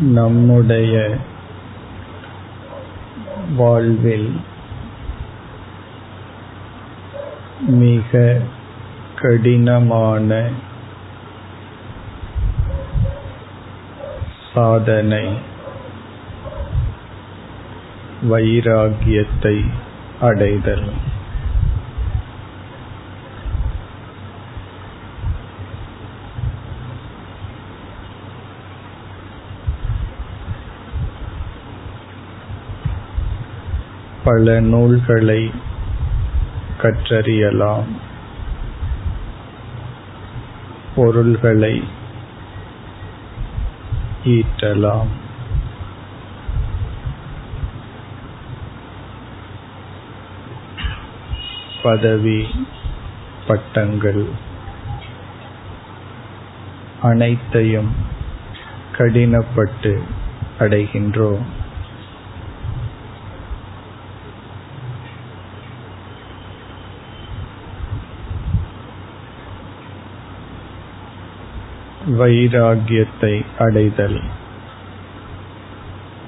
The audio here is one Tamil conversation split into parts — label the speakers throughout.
Speaker 1: நம்முடைய வாழ்வில் மிக கடினமான சாதனை வைராகியத்தை அடைதல். பல நூல்களை கற்றறியலாம். பொருள்களை ஈட்டலாம். பதவி பட்டங்கள் அனைத்தையும் கடினப்பட்டு அடைகின்றோம். வைராகியத்தை அடைதல்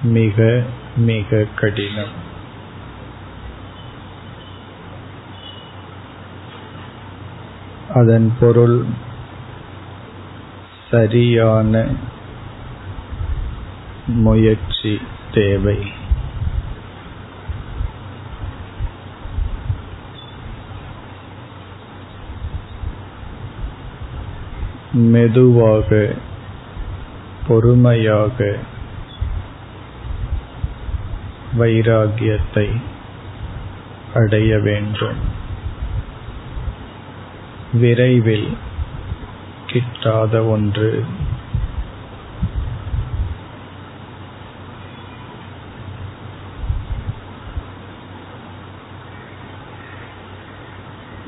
Speaker 1: மிக மிக கடினம். அதன் பொருள் சரியான முயற்சி தேவை. மெதுவாக பொறுமையாக வைராகியத்தை அடைய வேண்டும். விரைவில் கிட்டாத ஒன்று.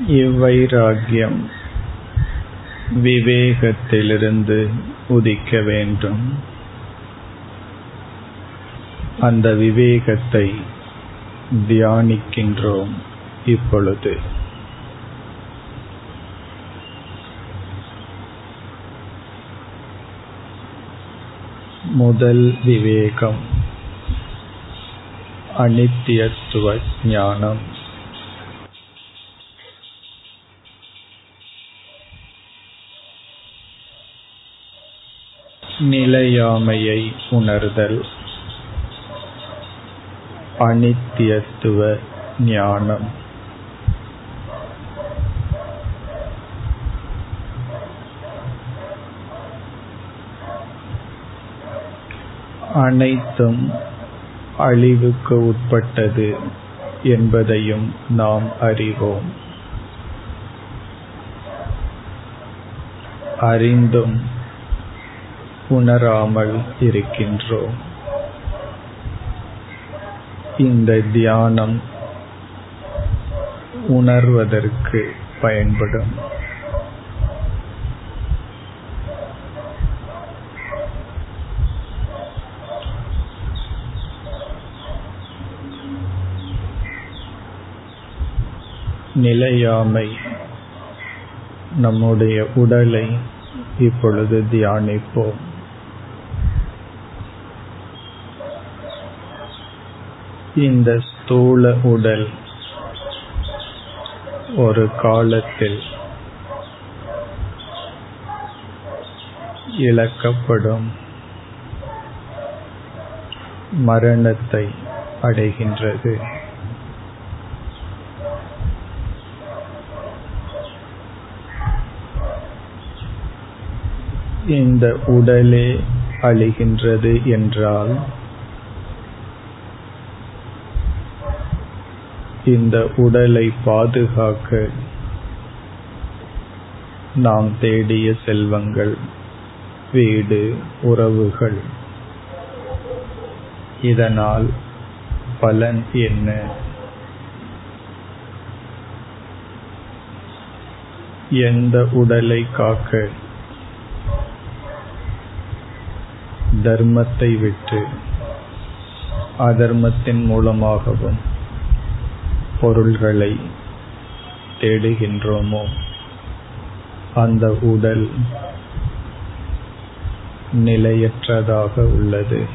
Speaker 1: இவ்வைராகியம் விவேகத்திலிருந்து உதிக்க வேண்டும். அந்த விவேகத்தை தியானிக்கின்றோம் இப்பொழுது. முதல் விவேகம் அனித்தியத்துவ ஞானம். நிலையாமையை உணர்தல். அனித்தியத்துவ ஞானம். அனைத்தும் அழிவுக்கு உட்பட்டது என்பதையும் நாம் அறிவோம். அறிந்தும் உணராமல் இருக்கின்றோம். இந்த தியானம் உணர்வதற்கு பயன்படும். நிலையாமை நம்முடைய உடலை இப்பொழுது தியானிப்போம். இந்த ஸ்தூல உடல் ஒரு காலத்தில் இழக்கப்படும் மரணத்தை அடைகின்றது. இந்த உடலே அழிகின்றது என்றால் இந்த உடலை பாதுகாக்க நாம் தேடிய செல்வங்கள் வீடு உறவுகள். இதனால் பலன் என்ன? எந்த உடலை காக்க? தர்மத்தை விட்டு அதர்மத்தின் மூலமாகவும் பொருள்களை தேடுகின்றோமோ? அந்த உடல் நிலையற்றதாக உள்ளது.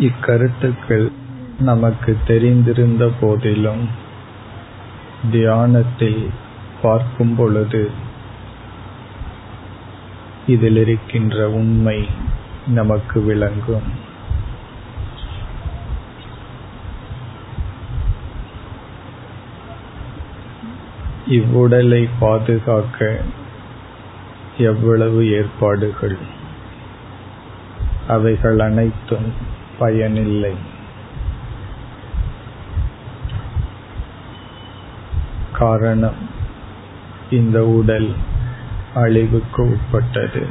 Speaker 1: இக்கருத்துக்கள் நமக்கு தெரிந்திருந்த போதிலும் தியானத்தில் பார்க்கும் பொழுது இதில் இருக்கின்ற உண்மை நமக்கு விளங்கும். இவ்வுடலை பாதுகாக்க எவ்வளவு ஏற்பாடுகள்? அவைகள் அனைத்தும் பயனில்லை. காரணம் இந்த உடல் அழிவுக்கு உட்பட்டது.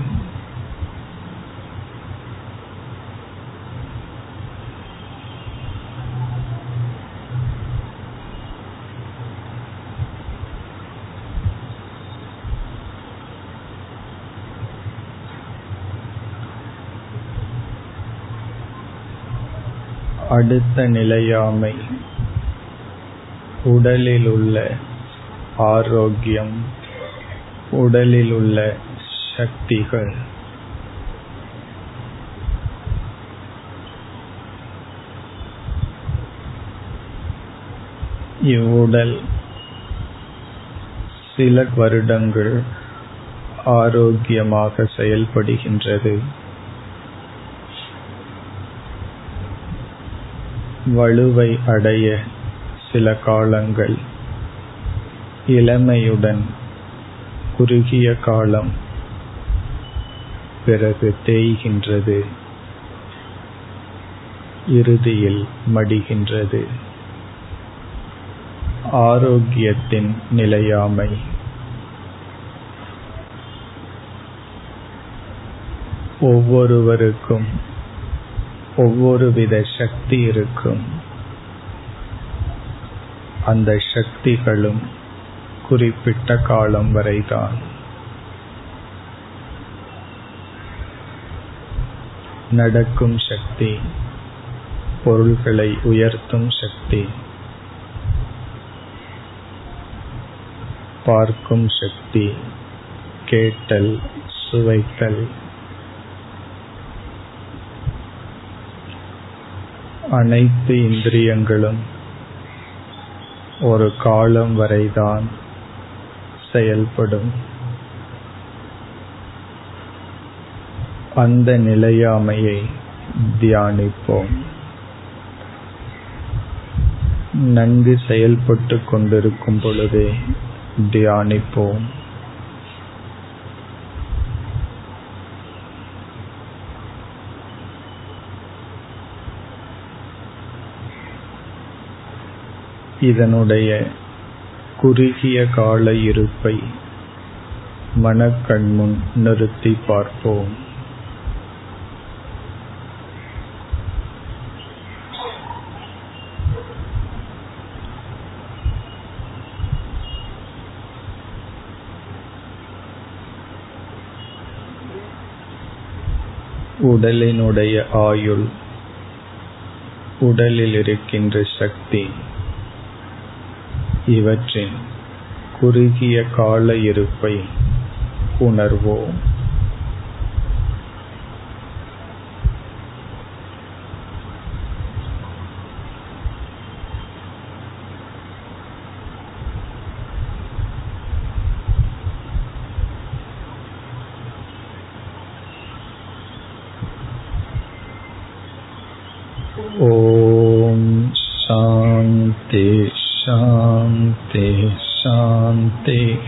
Speaker 1: அடுத்த நிலையாமை உடலில் உள்ள ஆரோக்கியம் உடலில் உள்ள சக்திகள். இவ்வுடல் சில வருடங்கள் ஆரோக்கியமாக செயல்படுகின்றது. வலுவை அடைய சில காலங்கள் இளமையுடன் குறுகிய காலம் பிறகு தேய்கின்றது. இறுதியில் மடிகின்றது. ஆரோக்கியத்தின் நிலையாமை. ஒவ்வொருவருக்கும் ஒவ்வொரு வித சக்தி இருக்கும். அந்த சக்திகளும் குறிப்பிட்ட காலம் வரைதான். நடக்கும் சக்தி பொருள்களை உயர்த்தும் சக்தி பார்க்கும் சக்தி கேட்டல் சுவைத்தல் அனைத்து இந்திரியங்களும் ஒரு காலம் வரைதான் செயல்படும். அந்த நிலையாமையை தியானிப்போம். நன்கு செயல்பட்டு கொண்டிருக்கும் பொழுதே தியானிப்போம். இதனுடைய குறுகிய கால இருப்பை மனக்கண்முன் நிறுத்தி பார்ப்போம். உடலினுடைய ஆயுள் உடலில் இருக்கின்ற சக்தி இவற்றின் குறுகிய கால இருப்பை உணர்வோம் ॐ शान्ति शान्ति शान्तिः